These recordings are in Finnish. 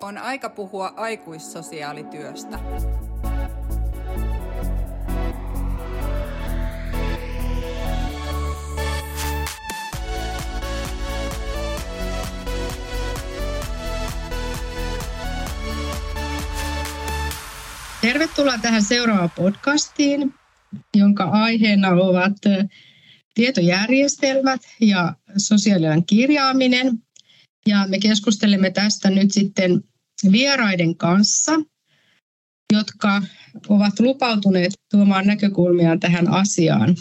On aika puhua aikuissosiaalityöstä. Tervetuloa tähän seuraavaan podcastiin, jonka aiheena ovat tietojärjestelmät ja sosiaalialan kirjaaminen. Ja me keskustelemme tästä nyt sitten vieraiden kanssa, jotka ovat lupautuneet tuomaan näkökulmia tähän asiaan.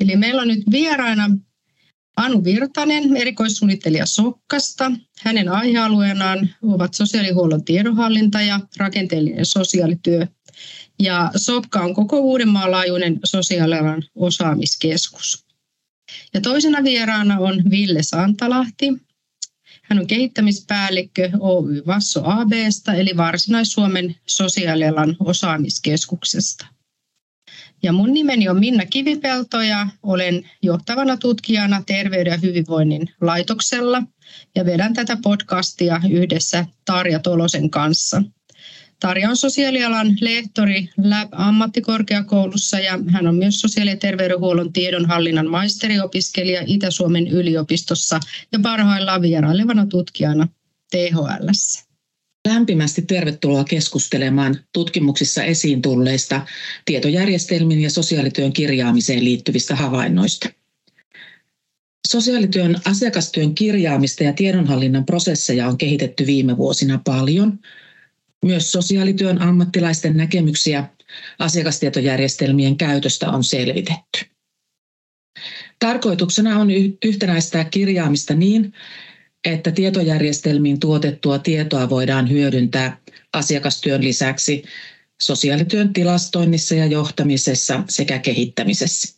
Eli meillä on nyt vieraina Anu Virtanen, erikoissuunnittelija Sokkasta. Hänen aihealueenaan ovat sosiaalihuollon tiedonhallinta ja rakenteellinen sosiaalityö. Ja Sokka on koko Uudenmaan laajuinen sosiaalialan osaamiskeskus. Ja toisena vieraana on Ville Santalahti. Hän on kehittämispäällikkö Oy Vasso ABsta eli Varsinais-Suomen sosiaalialan osaamiskeskuksesta. Ja mun nimeni on Minna Kivipelto ja olen johtavana tutkijana Terveyden ja hyvinvoinnin laitoksella ja vedän tätä podcastia yhdessä Tarja Tolosen kanssa. Tarja on sosiaalialan lehtori Lab-ammattikorkeakoulussa ja hän on myös sosiaali- ja terveydenhuollon tiedonhallinnan maisteriopiskelija Itä-Suomen yliopistossa ja parhaillaan vierailevana tutkijana THLssä. Lämpimästi tervetuloa keskustelemaan tutkimuksissa esiin tulleista tietojärjestelmin ja sosiaalityön kirjaamiseen liittyvistä havainnoista. Sosiaalityön asiakastyön kirjaamista ja tiedonhallinnan prosesseja on kehitetty viime vuosina paljon. Myös sosiaalityön ammattilaisten näkemyksiä asiakastietojärjestelmien käytöstä on selvitetty. Tarkoituksena on yhtenäistää kirjaamista niin, että tietojärjestelmiin tuotettua tietoa voidaan hyödyntää asiakastyön lisäksi sosiaalityön tilastoinnissa ja johtamisessa sekä kehittämisessä.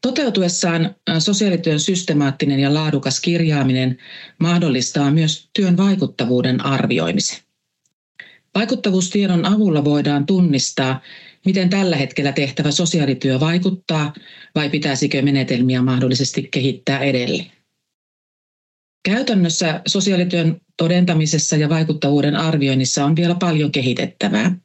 Toteutuessaan sosiaalityön systemaattinen ja laadukas kirjaaminen mahdollistaa myös työn vaikuttavuuden arvioimisen. Vaikuttavuustiedon avulla voidaan tunnistaa, miten tällä hetkellä tehtävä sosiaalityö vaikuttaa vai pitäisikö menetelmiä mahdollisesti kehittää edelleen. Käytännössä sosiaalityön todentamisessa ja vaikuttavuuden arvioinnissa on vielä paljon kehitettävää.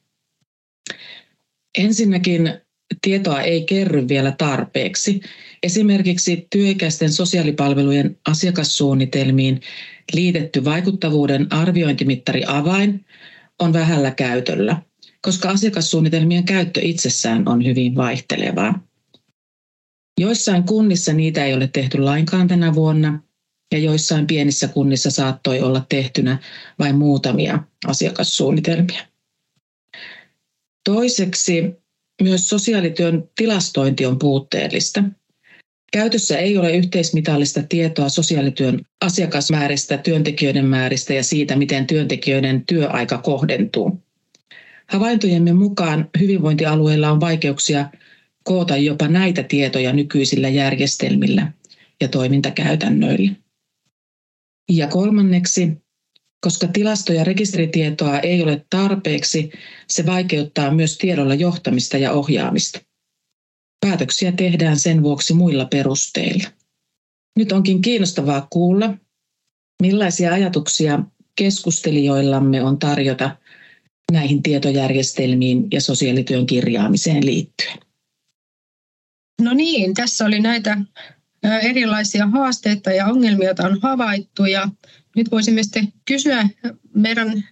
Ensinnäkin tietoa ei kerry vielä tarpeeksi. Esimerkiksi työikäisten sosiaalipalvelujen asiakassuunnitelmiin liitetty vaikuttavuuden arviointimittari avain on vähällä käytöllä, koska asiakassuunnitelmien käyttö itsessään on hyvin vaihtelevaa. Joissain kunnissa niitä ei ole tehty lainkaan tänä vuonna, ja joissain pienissä kunnissa saattoi olla tehtynä vain muutamia asiakassuunnitelmia. Toiseksi myös sosiaalityön tilastointi on puutteellista. Käytössä ei ole yhteismitallista tietoa sosiaalityön asiakasmääristä, työntekijöiden määristä ja siitä, miten työntekijöiden työaika kohdentuu. Havaintojemme mukaan hyvinvointialueilla on vaikeuksia koota jopa näitä tietoja nykyisillä järjestelmillä ja toimintakäytännöillä. Ja kolmanneksi, koska tilasto- ja rekisteritietoa ei ole tarpeeksi, se vaikeuttaa myös tiedolla johtamista ja ohjaamista. Päätöksiä tehdään sen vuoksi muilla perusteilla. Nyt onkin kiinnostavaa kuulla, millaisia ajatuksia keskustelijoillamme on tarjota näihin tietojärjestelmiin ja sosiaalityön kirjaamiseen liittyen. No niin, tässä oli näitä erilaisia haasteita ja ongelmia, joita on havaittu. Ja nyt voisimme sitten kysyä meidän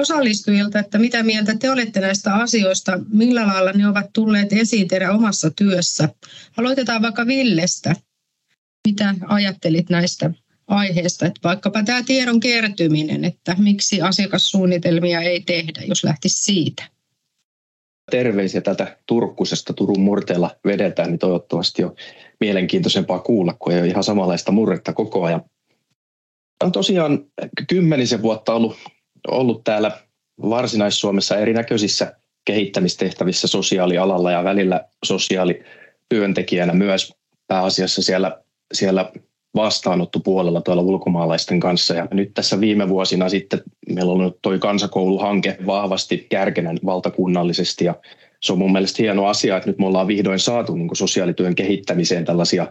osallistujilta, että mitä mieltä te olette näistä asioista, millä lailla ne ovat tulleet esiin teidän omassa työssä. Aloitetaan vaikka Villestä. Mitä ajattelit näistä aiheista, että vaikkapa tämä tiedon kertyminen, että miksi asiakassuunnitelmia ei tehdä, jos lähtisi siitä? terveisiä tätä Turkkusesta Turun murteella vedetään, niin toivottavasti on mielenkiintoisempaa kuulla, kun ei ole ihan samanlaista murretta koko ajan. On tosiaan kymmenisen vuotta ollut, ollut täällä Varsinais-Suomessa erinäköisissä kehittämistehtävissä sosiaalialalla ja välillä sosiaalityöntekijänä myös pääasiassa siellä, siellä vastaanottopuolella tuolla ulkomaalaisten kanssa. Ja nyt tässä viime vuosina sitten meillä on ollut toi kansakouluhanke vahvasti kärkenä valtakunnallisesti ja se on mun mielestä hieno asia, että nyt me ollaan vihdoin saatu niin sosiaalityön kehittämiseen tällaisia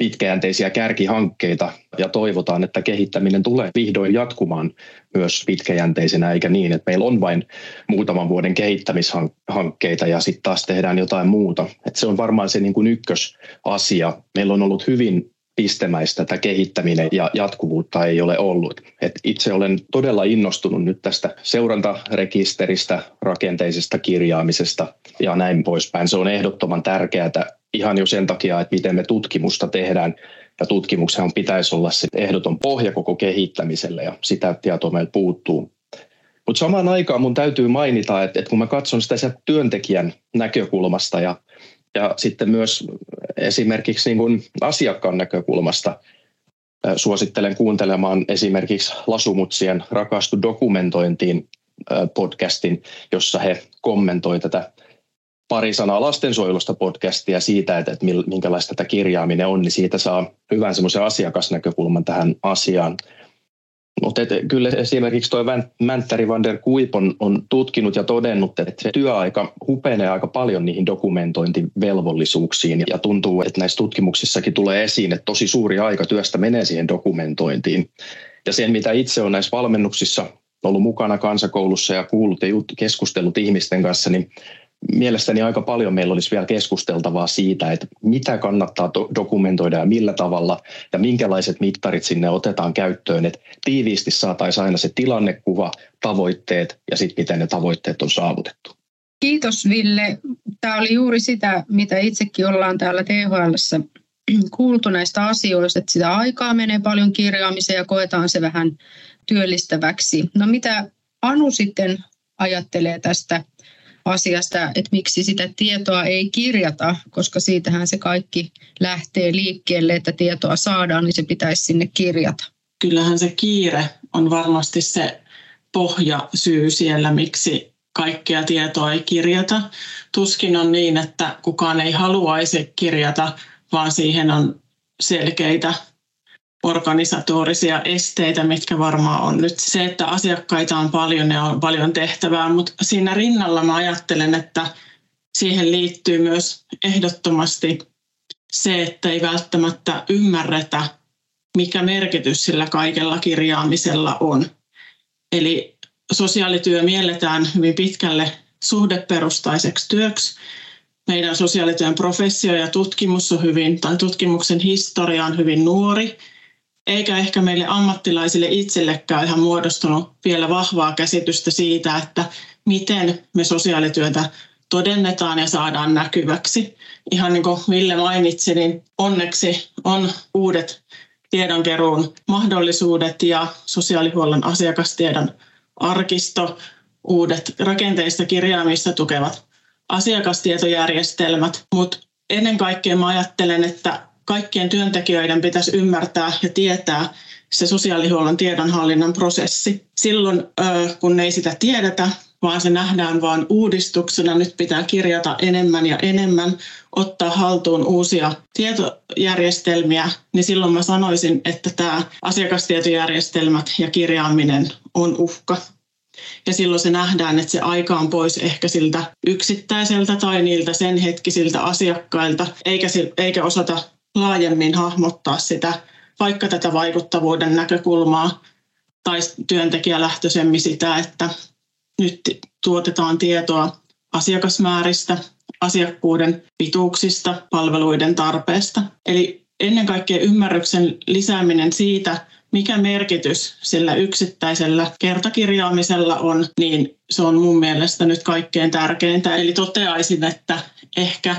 pitkäjänteisiä kärkihankkeita ja toivotaan, että kehittäminen tulee vihdoin jatkumaan myös pitkäjänteisenä, eikä niin, että meillä on vain muutaman vuoden kehittämishankkeita ja sitten taas tehdään jotain muuta. Et se on varmaan se niin kuin ykkösasia. Meillä on ollut hyvin pistemäistä tämä kehittäminen ja jatkuvuutta ei ole ollut. Et itse olen todella innostunut nyt tästä seurantarekisteristä, rakenteisesta kirjaamisesta ja näin poispäin. Se on ehdottoman tärkeää ihan jo sen takia, että miten me tutkimusta tehdään. Ja tutkimuksen pitäisi olla se ehdoton pohja koko kehittämiselle ja sitä tietoa meillä puuttuu. Mutta samaan aikaan mun täytyy mainita, että, että kun mä katson sitä työntekijän näkökulmasta ja, ja sitten myös esimerkiksi niin kuin asiakkaan näkökulmasta suosittelen kuuntelemaan esimerkiksi Lasumutsien Rakastu dokumentointiin podcastin, jossa he kommentoi tätä pari sanaa lastensuojelusta podcastia siitä, että, että minkälaista tätä kirjaaminen on, niin siitä saa hyvän semmoisen asiakasnäkökulman tähän asiaan. Mutta kyllä esimerkiksi tuo Mänttäri van der Kuip on, on tutkinut ja todennut, että se työaika hupenee aika paljon niihin dokumentointivelvollisuuksiin ja tuntuu, että näissä tutkimuksissakin tulee esiin, että tosi suuri aika työstä menee siihen dokumentointiin. Ja sen, mitä itse on näissä valmennuksissa ollut mukana kansakoulussa ja kuullut ja keskustellut ihmisten kanssa, niin mielestäni aika paljon meillä olisi vielä keskusteltavaa siitä, että mitä kannattaa dokumentoida ja millä tavalla ja minkälaiset mittarit sinne otetaan käyttöön, että tiiviisti saataisiin aina se tilannekuva, tavoitteet ja sitten miten ne tavoitteet on saavutettu. Kiitos Ville. Tämä oli juuri sitä, mitä itsekin ollaan täällä THL kuultu näistä asioista, että sitä aikaa menee paljon kirjaamiseen ja koetaan se vähän työllistäväksi. No mitä Anu sitten ajattelee tästä asiasta, että miksi sitä tietoa ei kirjata, koska siitähän se kaikki lähtee liikkeelle, että tietoa saadaan, niin se pitäisi sinne kirjata. Kyllähän se kiire on varmasti se pohjasyy siellä, miksi kaikkea tietoa ei kirjata. Tuskin on niin, että kukaan ei haluaisi kirjata, vaan siihen on selkeitä organisatorisia esteitä, mitkä varmaan on nyt se, että asiakkaita on paljon ja on paljon tehtävää, mutta siinä rinnalla mä ajattelen, että siihen liittyy myös ehdottomasti se, että ei välttämättä ymmärretä, mikä merkitys sillä kaikella kirjaamisella on. Eli sosiaalityö mielletään hyvin pitkälle suhdeperustaiseksi työksi. Meidän sosiaalityön professio ja tutkimus on hyvin, tai tutkimuksen historia on hyvin nuori – eikä ehkä meille ammattilaisille itsellekään ihan muodostunut vielä vahvaa käsitystä siitä, että miten me sosiaalityötä todennetaan ja saadaan näkyväksi. Ihan niin kuin Ville mainitsi, niin onneksi on uudet tiedonkeruun mahdollisuudet ja sosiaalihuollon asiakastiedon arkisto, uudet rakenteista kirjaamista tukevat asiakastietojärjestelmät, mutta ennen kaikkea mä ajattelen, että kaikkien työntekijöiden pitäisi ymmärtää ja tietää se sosiaalihuollon tiedonhallinnan prosessi. Silloin, kun ei sitä tiedetä, vaan se nähdään vain uudistuksena, nyt pitää kirjata enemmän ja enemmän, ottaa haltuun uusia tietojärjestelmiä, niin silloin mä sanoisin, että tämä asiakastietojärjestelmät ja kirjaaminen on uhka. Ja silloin se nähdään, että se aika on pois ehkä siltä yksittäiseltä tai niiltä sen hetkisiltä asiakkailta, eikä, eikä osata laajemmin hahmottaa sitä, vaikka tätä vaikuttavuuden näkökulmaa tai työntekijälähtöisemmin sitä, että nyt tuotetaan tietoa asiakasmääristä, asiakkuuden pituuksista, palveluiden tarpeesta. Eli ennen kaikkea ymmärryksen lisääminen siitä, mikä merkitys sillä yksittäisellä kertakirjaamisella on, niin se on mun mielestä nyt kaikkein tärkeintä. Eli toteaisin, että ehkä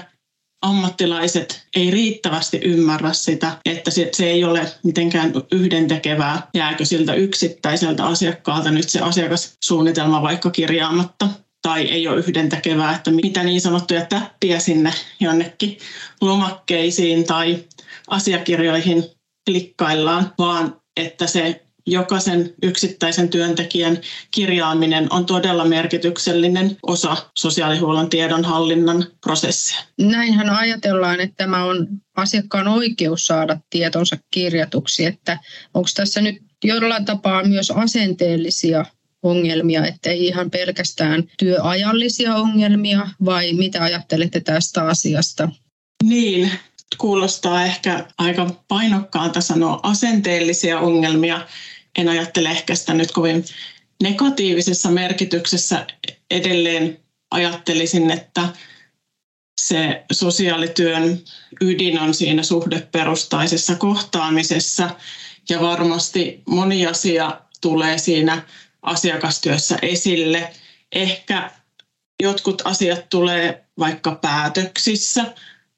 ammattilaiset ei riittävästi ymmärrä sitä, että se, ei ole mitenkään yhdentekevää, jääkö siltä yksittäiseltä asiakkaalta nyt se asiakassuunnitelma vaikka kirjaamatta? Tai ei ole yhdentekevää, että mitä niin sanottuja täppiä sinne jonnekin lomakkeisiin tai asiakirjoihin klikkaillaan, vaan että se jokaisen yksittäisen työntekijän kirjaaminen on todella merkityksellinen osa sosiaalihuollon tiedonhallinnan prosessia. Näinhän ajatellaan, että tämä on asiakkaan oikeus saada tietonsa kirjatuksi, että onko tässä nyt jollain tapaa myös asenteellisia ongelmia, että ei ihan pelkästään työajallisia ongelmia, vai mitä ajattelette tästä asiasta? Niin, kuulostaa ehkä aika painokkaalta sanoa asenteellisia ongelmia. En ajattele ehkä sitä nyt kovin negatiivisessa merkityksessä. Edelleen ajattelisin, että se sosiaalityön ydin on siinä suhdeperustaisessa kohtaamisessa ja varmasti moni asia tulee siinä asiakastyössä esille. Ehkä jotkut asiat tulee vaikka päätöksissä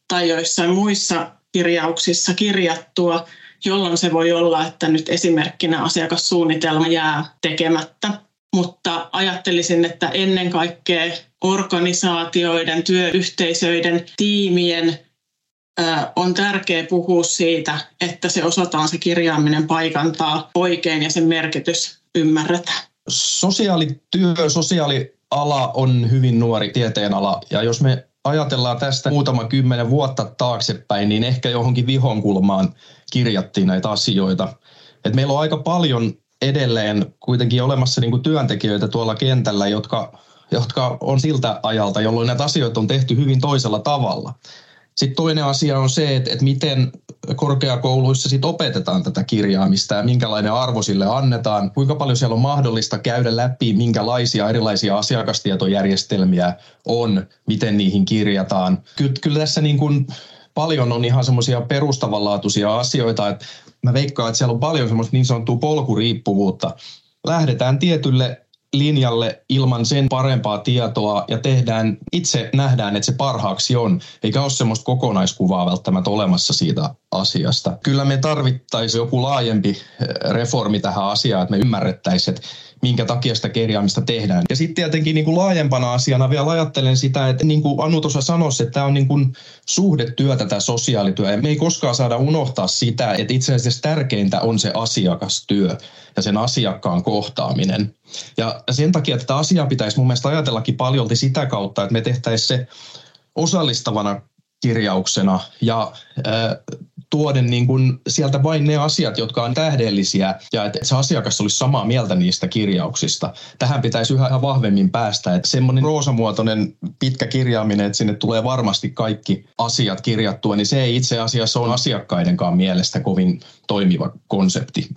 tai joissain muissa kirjauksissa kirjattua, jolloin se voi olla, että nyt esimerkkinä asiakassuunnitelma jää tekemättä. Mutta ajattelisin, että ennen kaikkea organisaatioiden, työyhteisöiden, tiimien on tärkeää puhua siitä, että se osataan se kirjaaminen paikantaa oikein ja sen merkitys ymmärretään. Sosiaalityö, sosiaaliala on hyvin nuori tieteenala ja jos me ajatellaan tästä muutama kymmenen vuotta taaksepäin, niin ehkä johonkin vihonkulmaan kirjattiin näitä asioita. Et meillä on aika paljon edelleen kuitenkin olemassa niin kuin työntekijöitä tuolla kentällä, jotka, jotka on siltä ajalta, jolloin näitä asioita on tehty hyvin toisella tavalla. Sitten toinen asia on se, että, että miten korkeakouluissa sit opetetaan tätä kirjaamista ja minkälainen arvo sille annetaan, kuinka paljon siellä on mahdollista käydä läpi, minkälaisia erilaisia asiakastietojärjestelmiä on, miten niihin kirjataan. Kyllä, kyllä tässä niin kuin paljon on ihan semmoisia perustavanlaatuisia asioita, että mä veikkaan, että siellä on paljon semmoista niin sanottua polkuriippuvuutta. Lähdetään tietylle linjalle ilman sen parempaa tietoa ja tehdään, itse nähdään, että se parhaaksi on, eikä ole semmoista kokonaiskuvaa välttämättä olemassa siitä asiasta. Kyllä me tarvittaisiin joku laajempi eh, reformi tähän asiaan, että me ymmärrettäisiin, että minkä takia sitä kerjaamista tehdään. Ja sitten tietenkin niin kuin laajempana asiana vielä ajattelen sitä, että niin kuin Anu tuossa sanoi, että tämä on niin kuin suhdetyötä tämä sosiaalityö. Ja me ei koskaan saada unohtaa sitä, että itse asiassa tärkeintä on se asiakastyö ja sen asiakkaan kohtaaminen. Ja sen takia tätä asiaa pitäisi mun mielestä ajatellakin paljolti sitä kautta, että me tehtäisiin se osallistavana kirjauksena ja äh, tuoden niin kuin sieltä vain ne asiat, jotka on tähdellisiä ja että se asiakas olisi samaa mieltä niistä kirjauksista. Tähän pitäisi yhä vahvemmin päästä, että semmoinen roosamuotoinen pitkä kirjaaminen, että sinne tulee varmasti kaikki asiat kirjattua, niin se ei itse asiassa ole asiakkaidenkaan mielestä kovin toimiva konsepti.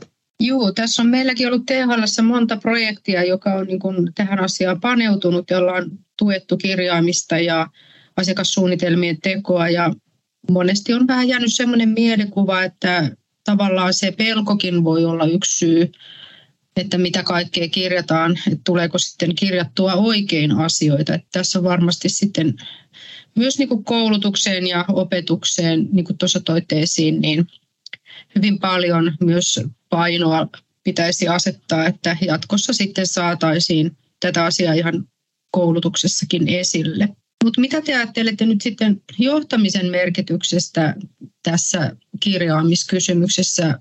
Joo, tässä on meilläkin ollut THL monta projektia, joka on niin kuin tähän asiaan paneutunut, jolla on tuettu kirjaamista ja asiakassuunnitelmien tekoa ja monesti on vähän jäänyt sellainen mielikuva, että tavallaan se pelkokin voi olla yksi syy, että mitä kaikkea kirjataan, että tuleeko sitten kirjattua oikein asioita. Että tässä on varmasti sitten myös niin kuin koulutukseen ja opetukseen, niin kuin tuossa toitte esiin, niin hyvin paljon myös painoa pitäisi asettaa, että jatkossa sitten saataisiin tätä asiaa ihan koulutuksessakin esille. Mutta mitä te ajattelette nyt sitten johtamisen merkityksestä tässä kirjaamiskysymyksessä?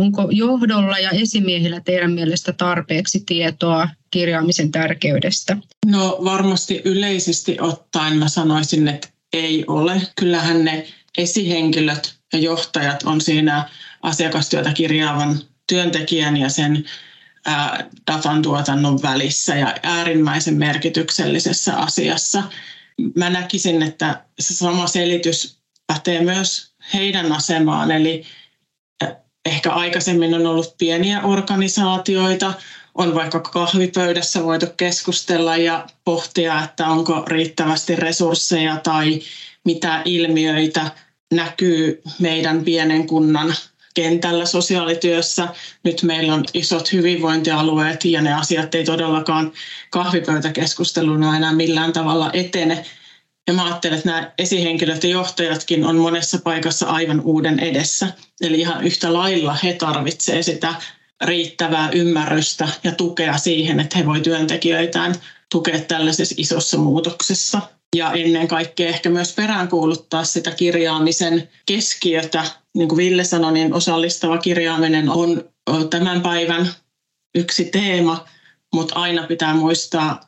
Onko johdolla ja esimiehillä teidän mielestä tarpeeksi tietoa kirjaamisen tärkeydestä? No varmasti yleisesti ottaen mä sanoisin, että ei ole. Kyllähän ne esihenkilöt ja johtajat on siinä asiakastyötä kirjaavan työntekijän ja sen datan tuotannon välissä ja äärimmäisen merkityksellisessä asiassa – mä näkisin, että se sama selitys pätee myös heidän asemaan. Eli ehkä aikaisemmin on ollut pieniä organisaatioita, on vaikka kahvipöydässä voitu keskustella ja pohtia, että onko riittävästi resursseja tai mitä ilmiöitä näkyy meidän pienen kunnan kentällä sosiaalityössä. Nyt meillä on isot hyvinvointialueet ja ne asiat ei todellakaan kahvipöytäkeskusteluna enää millään tavalla etene. Ja mä ajattelen, että nämä esihenkilöt ja johtajatkin on monessa paikassa aivan uuden edessä. Eli ihan yhtä lailla he tarvitsevat sitä riittävää ymmärrystä ja tukea siihen, että he voi työntekijöitään tukea tällaisessa isossa muutoksessa. Ja ennen kaikkea ehkä myös peräänkuuluttaa sitä kirjaamisen keskiötä. Niin kuin Ville sanoi, niin osallistava kirjaaminen on tämän päivän yksi teema, mutta aina pitää muistaa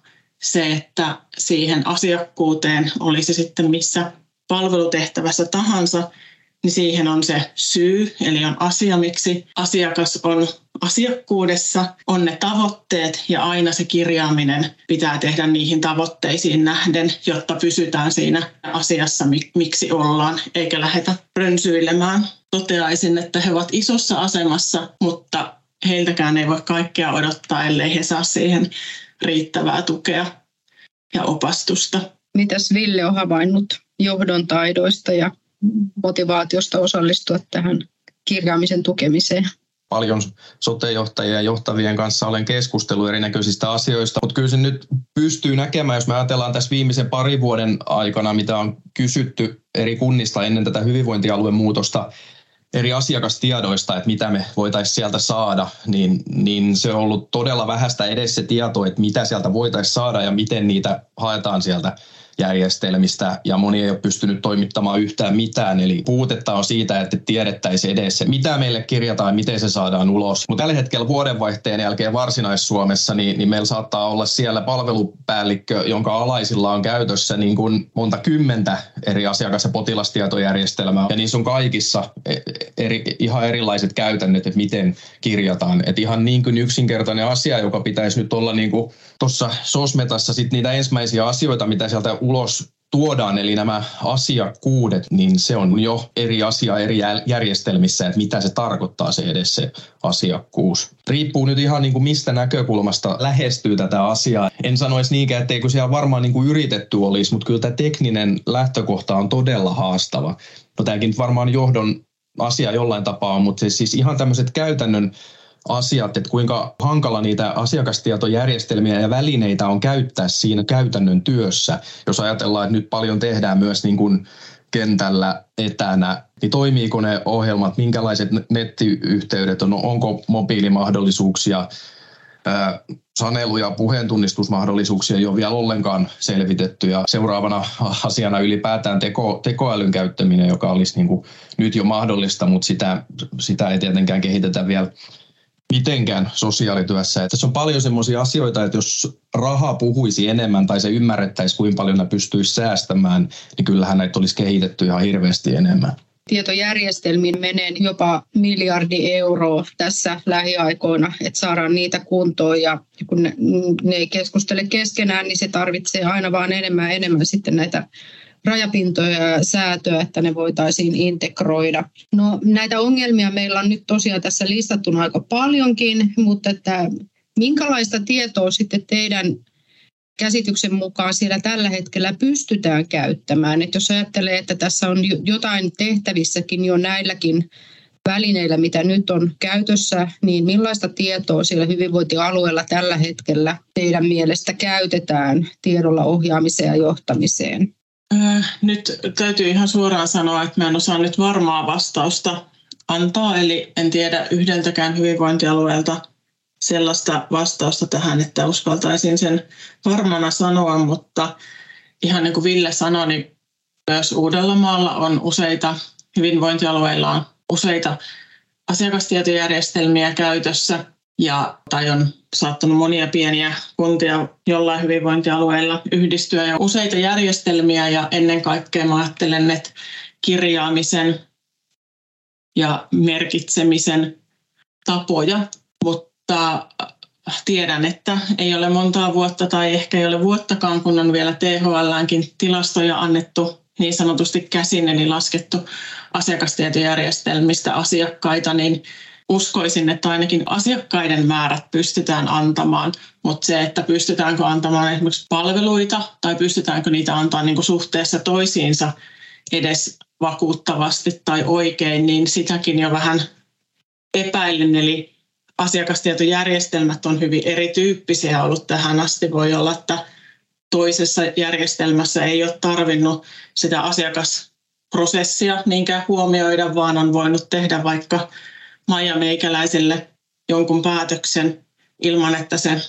se, että siihen asiakkuuteen, olisi sitten missä palvelutehtävässä tahansa, niin siihen on se syy, eli on asia, miksi asiakas on asiakkuudessa on ne tavoitteet ja aina se kirjaaminen pitää tehdä niihin tavoitteisiin nähden, jotta pysytään siinä asiassa, miksi ollaan, eikä lähdetä rönsyilemään. Toteaisin, että he ovat isossa asemassa, mutta heiltäkään ei voi kaikkea odottaa, ellei he saa siihen riittävää tukea ja opastusta. Mitäs Ville on havainnut johdon taidoista ja motivaatiosta osallistua tähän kirjaamisen tukemiseen? paljon sotejohtajien ja johtavien kanssa olen keskustellut erinäköisistä asioista, mutta kyllä se nyt pystyy näkemään, jos me ajatellaan tässä viimeisen parin vuoden aikana, mitä on kysytty eri kunnista ennen tätä hyvinvointialueen muutosta, eri asiakastiedoista, että mitä me voitaisiin sieltä saada, niin, niin se on ollut todella vähäistä edes se tieto, että mitä sieltä voitaisiin saada ja miten niitä haetaan sieltä järjestelmistä ja moni ei ole pystynyt toimittamaan yhtään mitään. Eli puutetta on siitä, että tiedettäisiin edes mitä meille kirjataan ja miten se saadaan ulos. Mutta tällä hetkellä vuodenvaihteen jälkeen Varsinais-Suomessa, niin, niin meillä saattaa olla siellä palvelupäällikkö, jonka alaisilla on käytössä niin kuin monta kymmentä eri asiakas- ja potilastietojärjestelmää. Ja niissä on kaikissa e, eri, ihan erilaiset käytännöt, että miten kirjataan. Että ihan niin kuin yksinkertainen asia, joka pitäisi nyt olla niin kuin tuossa Sosmetassa sit niitä ensimmäisiä asioita, mitä sieltä ulos tuodaan, eli nämä asiakkuudet, niin se on jo eri asia eri järjestelmissä, että mitä se tarkoittaa se edes se asiakkuus. Riippuu nyt ihan niin kuin mistä näkökulmasta lähestyy tätä asiaa. En sanoisi niinkään, etteikö siellä varmaan niin kuin yritetty olisi, mutta kyllä tämä tekninen lähtökohta on todella haastava. No tämäkin varmaan johdon asia jollain tapaa on, mutta siis ihan tämmöiset käytännön asiat, että kuinka hankala niitä asiakastietojärjestelmiä ja välineitä on käyttää siinä käytännön työssä. Jos ajatellaan, että nyt paljon tehdään myös niin kuin kentällä etänä, niin toimiiko ne ohjelmat, minkälaiset nettiyhteydet on, onko mobiilimahdollisuuksia, sanelu- ja puheentunnistusmahdollisuuksia ei ole vielä ollenkaan selvitetty. Ja seuraavana asiana ylipäätään teko, tekoälyn käyttäminen, joka olisi niin kuin nyt jo mahdollista, mutta sitä, sitä ei tietenkään kehitetä vielä mitenkään sosiaalityössä. Että tässä on paljon sellaisia asioita, että jos raha puhuisi enemmän tai se ymmärrettäisi, kuinka paljon ne pystyisi säästämään, niin kyllähän näitä olisi kehitetty ihan hirveästi enemmän. Tietojärjestelmiin menee jopa miljardi euroa tässä lähiaikoina, että saadaan niitä kuntoon ja kun ne, ne ei keskustele keskenään, niin se tarvitsee aina vaan enemmän ja enemmän sitten näitä rajapintoja ja säätöä, että ne voitaisiin integroida. No, näitä ongelmia meillä on nyt tosiaan tässä listattuna aika paljonkin, mutta että minkälaista tietoa sitten teidän käsityksen mukaan siellä tällä hetkellä pystytään käyttämään. Että jos ajattelee, että tässä on jotain tehtävissäkin jo näilläkin välineillä, mitä nyt on käytössä, niin millaista tietoa siellä hyvinvointialueella tällä hetkellä teidän mielestä käytetään tiedolla ohjaamiseen ja johtamiseen? Nyt täytyy ihan suoraan sanoa, että mä en osaa nyt varmaa vastausta antaa, eli en tiedä yhdeltäkään hyvinvointialueelta sellaista vastausta tähän, että uskaltaisin sen varmana sanoa, mutta ihan niin kuin Ville sanoi, niin myös Uudellamaalla on useita, hyvinvointialueilla on useita asiakastietojärjestelmiä käytössä, ja, tai on saattanut monia pieniä kuntia jollain hyvinvointialueilla yhdistyä ja useita järjestelmiä ja ennen kaikkea mä ajattelen, että kirjaamisen ja merkitsemisen tapoja, mutta tiedän, että ei ole montaa vuotta tai ehkä ei ole vuottakaan, kun on vielä THLänkin tilastoja annettu niin sanotusti käsin, eli laskettu asiakastietojärjestelmistä asiakkaita, niin uskoisin, että ainakin asiakkaiden määrät pystytään antamaan, mutta se, että pystytäänkö antamaan esimerkiksi palveluita tai pystytäänkö niitä antaa niin suhteessa toisiinsa edes vakuuttavasti tai oikein, niin sitäkin jo vähän epäilen. Eli asiakastietojärjestelmät on hyvin erityyppisiä ollut tähän asti. Voi olla, että toisessa järjestelmässä ei ole tarvinnut sitä asiakasprosessia niinkään huomioida, vaan on voinut tehdä vaikka Maija Meikäläiselle jonkun päätöksen ilman, että se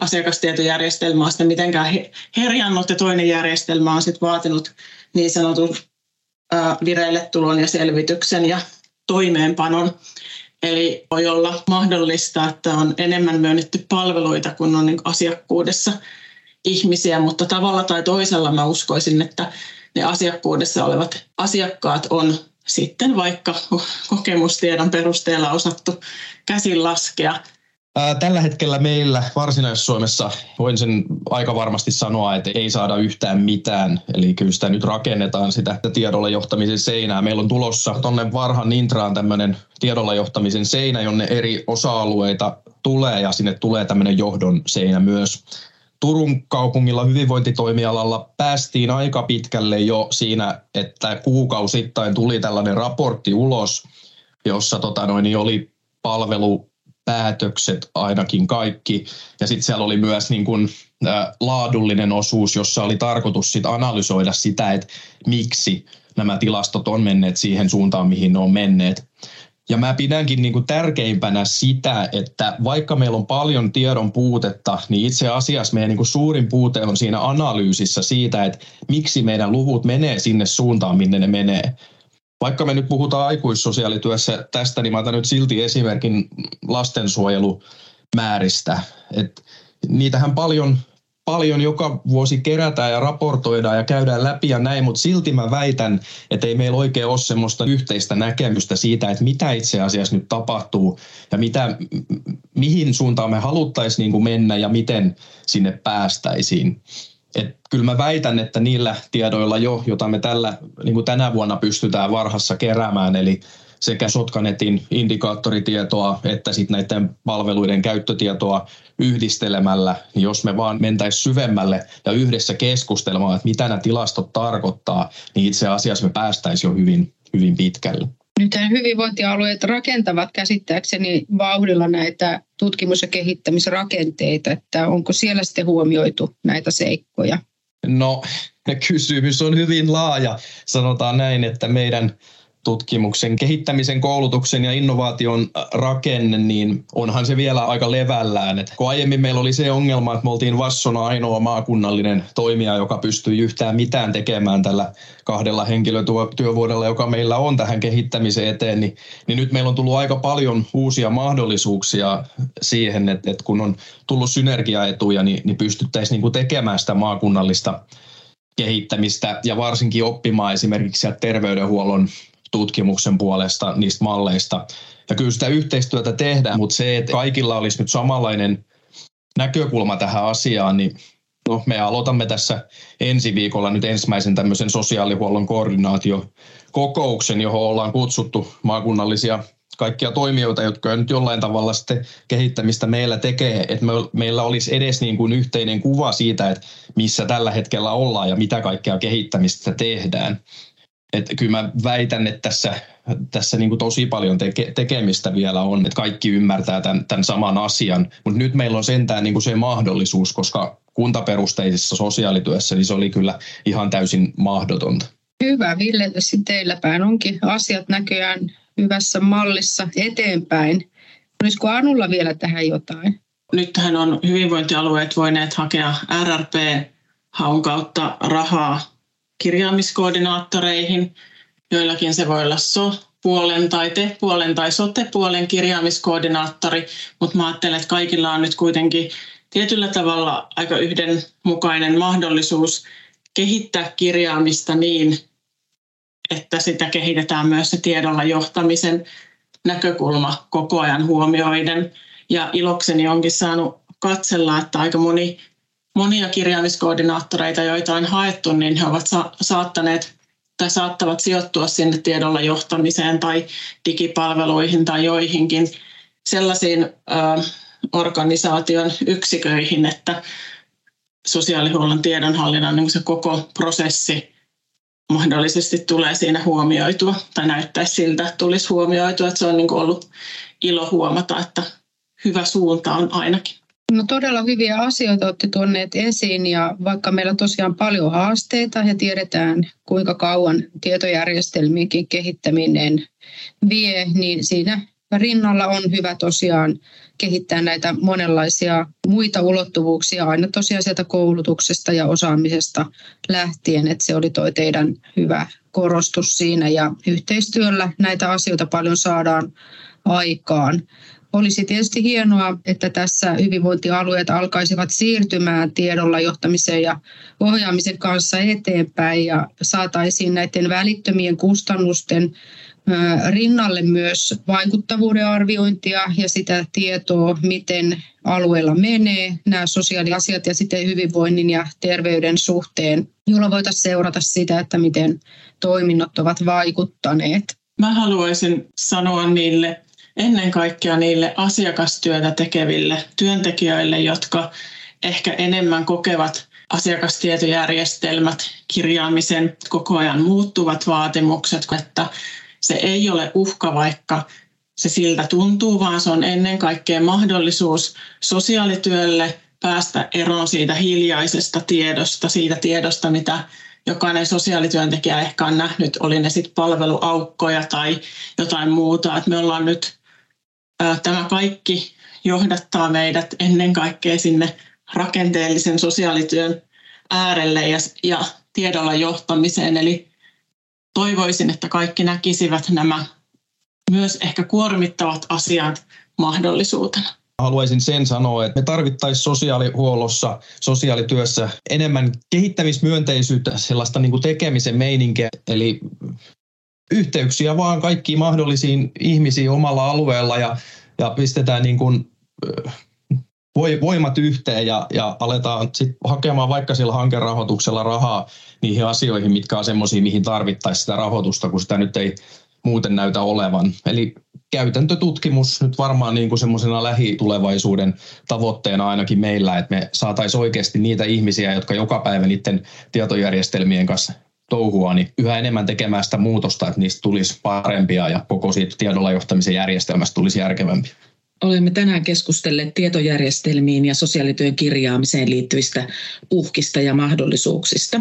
asiakastietojärjestelmä on sitten mitenkään herjannut ja toinen järjestelmä on sitten vaatinut niin sanotun vireille tulon ja selvityksen ja toimeenpanon. Eli voi olla mahdollista, että on enemmän myönnetty palveluita kuin on niin asiakkuudessa ihmisiä, mutta tavalla tai toisella mä uskoisin, että ne asiakkuudessa olevat asiakkaat on sitten vaikka kokemustiedon perusteella osattu käsin laskea. Tällä hetkellä meillä Varsinais-Suomessa voin sen aika varmasti sanoa, että ei saada yhtään mitään. Eli kyllä sitä nyt rakennetaan sitä tiedolla johtamisen seinää. Meillä on tulossa tuonne Varhan Intraan tämmöinen tiedolla johtamisen seinä, jonne eri osa-alueita tulee ja sinne tulee tämmöinen johdon seinä myös. Turun kaupungilla hyvinvointitoimialalla päästiin aika pitkälle jo siinä, että kuukausittain tuli tällainen raportti ulos, jossa tota noin, oli palvelupäätökset ainakin kaikki. Ja sitten siellä oli myös niin kun, ä, laadullinen osuus, jossa oli tarkoitus sit analysoida sitä, että miksi nämä tilastot on menneet siihen suuntaan, mihin ne on menneet. Ja mä pidänkin niin kuin tärkeimpänä sitä, että vaikka meillä on paljon tiedon puutetta, niin itse asiassa meidän niin kuin suurin puute on siinä analyysissä siitä, että miksi meidän luvut menee sinne suuntaan, minne ne menee. Vaikka me nyt puhutaan aikuissosiaalityössä tästä, niin mä otan nyt silti esimerkin lastensuojelumääristä. Et niitähän paljon paljon joka vuosi kerätään ja raportoidaan ja käydään läpi ja näin, mutta silti mä väitän, että ei meillä oikein ole semmoista yhteistä näkemystä siitä, että mitä itse asiassa nyt tapahtuu ja mitä, mihin suuntaan me haluttaisiin niin mennä ja miten sinne päästäisiin. Et kyllä mä väitän, että niillä tiedoilla jo, jota me tällä, niin kuin tänä vuonna pystytään varhassa keräämään, eli sekä Sotkanetin indikaattoritietoa että sitten näiden palveluiden käyttötietoa yhdistelemällä, niin jos me vaan mentäisiin syvemmälle ja yhdessä keskustelemaan, että mitä nämä tilastot tarkoittaa, niin itse asiassa me päästäisiin jo hyvin, hyvin pitkälle. Nyt hyvinvointialueet rakentavat käsittääkseni vauhdilla näitä tutkimus- ja kehittämisrakenteita, että onko siellä sitten huomioitu näitä seikkoja? No, kysymys on hyvin laaja. Sanotaan näin, että meidän tutkimuksen, kehittämisen, koulutuksen ja innovaation rakenne, niin onhan se vielä aika levällään. Et kun aiemmin meillä oli se ongelma, että me oltiin Vassona ainoa maakunnallinen toimija, joka pystyi yhtään mitään tekemään tällä kahdella henkilötyövuodella, joka meillä on tähän kehittämiseen eteen, niin, niin nyt meillä on tullut aika paljon uusia mahdollisuuksia siihen, että, että kun on tullut synergiaetuja, niin, niin pystyttäisiin niin tekemään sitä maakunnallista kehittämistä ja varsinkin oppimaan esimerkiksi terveydenhuollon tutkimuksen puolesta niistä malleista. Ja kyllä sitä yhteistyötä tehdään, mutta se, että kaikilla olisi nyt samanlainen näkökulma tähän asiaan, niin no, me aloitamme tässä ensi viikolla nyt ensimmäisen tämmöisen sosiaalihuollon koordinaatiokokouksen, johon ollaan kutsuttu maakunnallisia kaikkia toimijoita, jotka nyt jollain tavalla sitten kehittämistä meillä tekee, että me, meillä olisi edes niin kuin yhteinen kuva siitä, että missä tällä hetkellä ollaan ja mitä kaikkea kehittämistä tehdään. Että kyllä mä väitän, että tässä, tässä niin kuin tosi paljon teke, tekemistä vielä on, että kaikki ymmärtää tämän, tämän saman asian. Mutta nyt meillä on sentään niin kuin se mahdollisuus, koska kuntaperusteisessa sosiaalityössä niin se oli kyllä ihan täysin mahdotonta. Hyvä, Ville, teillä päin onkin asiat näköjään hyvässä mallissa eteenpäin. Olisiko Anulla vielä tähän jotain? Nythän on hyvinvointialueet voineet hakea RRP-haun kautta rahaa kirjaamiskoordinaattoreihin. Joillakin se voi olla so-puolen tai te-puolen tai sote-puolen kirjaamiskoordinaattori, mutta mä ajattelen, että kaikilla on nyt kuitenkin tietyllä tavalla aika yhdenmukainen mahdollisuus kehittää kirjaamista niin, että sitä kehitetään myös se tiedolla johtamisen näkökulma koko ajan huomioiden. Ja ilokseni onkin saanut katsella, että aika moni monia kirjaamiskoordinaattoreita, joita on haettu, niin he ovat sa- saattaneet tai saattavat sijoittua sinne tiedolla johtamiseen tai digipalveluihin tai joihinkin sellaisiin ö, organisaation yksiköihin, että sosiaalihuollon tiedonhallinnan niin se koko prosessi mahdollisesti tulee siinä huomioitua tai näyttäisi siltä, että tulisi huomioitua. Että se on niin ollut ilo huomata, että hyvä suunta on ainakin. No todella hyviä asioita olette tuonneet esiin ja vaikka meillä tosiaan paljon haasteita ja tiedetään kuinka kauan tietojärjestelmienkin kehittäminen vie, niin siinä rinnalla on hyvä tosiaan kehittää näitä monenlaisia muita ulottuvuuksia aina tosiaan sieltä koulutuksesta ja osaamisesta lähtien, että se oli toi teidän hyvä korostus siinä ja yhteistyöllä näitä asioita paljon saadaan aikaan. Olisi tietysti hienoa, että tässä hyvinvointialueet alkaisivat siirtymään tiedolla johtamisen ja ohjaamisen kanssa eteenpäin ja saataisiin näiden välittömien kustannusten rinnalle myös vaikuttavuuden arviointia ja sitä tietoa, miten alueella menee nämä sosiaaliasiat ja sitten hyvinvoinnin ja terveyden suhteen, jolla voitaisiin seurata sitä, että miten toiminnot ovat vaikuttaneet. Mä haluaisin sanoa niille ennen kaikkea niille asiakastyötä tekeville työntekijöille, jotka ehkä enemmän kokevat asiakastietojärjestelmät, kirjaamisen koko ajan muuttuvat vaatimukset, että se ei ole uhka, vaikka se siltä tuntuu, vaan se on ennen kaikkea mahdollisuus sosiaalityölle päästä eroon siitä hiljaisesta tiedosta, siitä tiedosta, mitä jokainen sosiaalityöntekijä ehkä on nähnyt, oli ne sitten palveluaukkoja tai jotain muuta. Et me ollaan nyt, tämä kaikki johdattaa meidät ennen kaikkea sinne rakenteellisen sosiaalityön äärelle ja, ja tiedolla johtamiseen. Eli toivoisin, että kaikki näkisivät nämä myös ehkä kuormittavat asiat mahdollisuutena. Haluaisin sen sanoa, että me tarvittaisiin sosiaalihuollossa, sosiaalityössä enemmän kehittämismyönteisyyttä, sellaista niin kuin tekemisen meininkiä, eli yhteyksiä vaan kaikkiin mahdollisiin ihmisiin omalla alueella ja, ja pistetään niin kuin, voimat yhteen ja, ja aletaan sit hakemaan vaikka sillä hankerahoituksella rahaa niihin asioihin, mitkä on semmoisia, mihin tarvittaisiin sitä rahoitusta, kun sitä nyt ei muuten näytä olevan. Eli käytäntötutkimus nyt varmaan niin kuin semmoisena lähitulevaisuuden tavoitteena ainakin meillä, että me saataisiin oikeasti niitä ihmisiä, jotka joka päivä niiden tietojärjestelmien kanssa touhua, niin yhä enemmän tekemään sitä muutosta, että niistä tulisi parempia ja koko siitä tiedolla johtamisen järjestelmästä tulisi järkevämpi. Olemme tänään keskustelleet tietojärjestelmiin ja sosiaalityön kirjaamiseen liittyvistä uhkista ja mahdollisuuksista.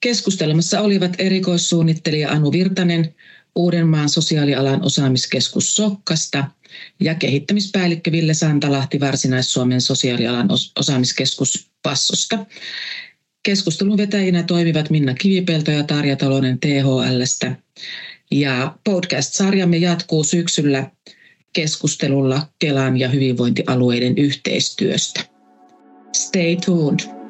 Keskustelemassa olivat erikoissuunnittelija Anu Virtanen, Uudenmaan sosiaalialan osaamiskeskus Sokkasta ja kehittämispäällikkö Ville Santalahti Varsinais-Suomen sosiaalialan osaamiskeskus Passosta. Keskustelun vetäjinä toimivat Minna Kivipelto ja Tarja Talonen THLstä. Ja podcast-sarjamme jatkuu syksyllä keskustelulla Kelan ja hyvinvointialueiden yhteistyöstä. Stay tuned.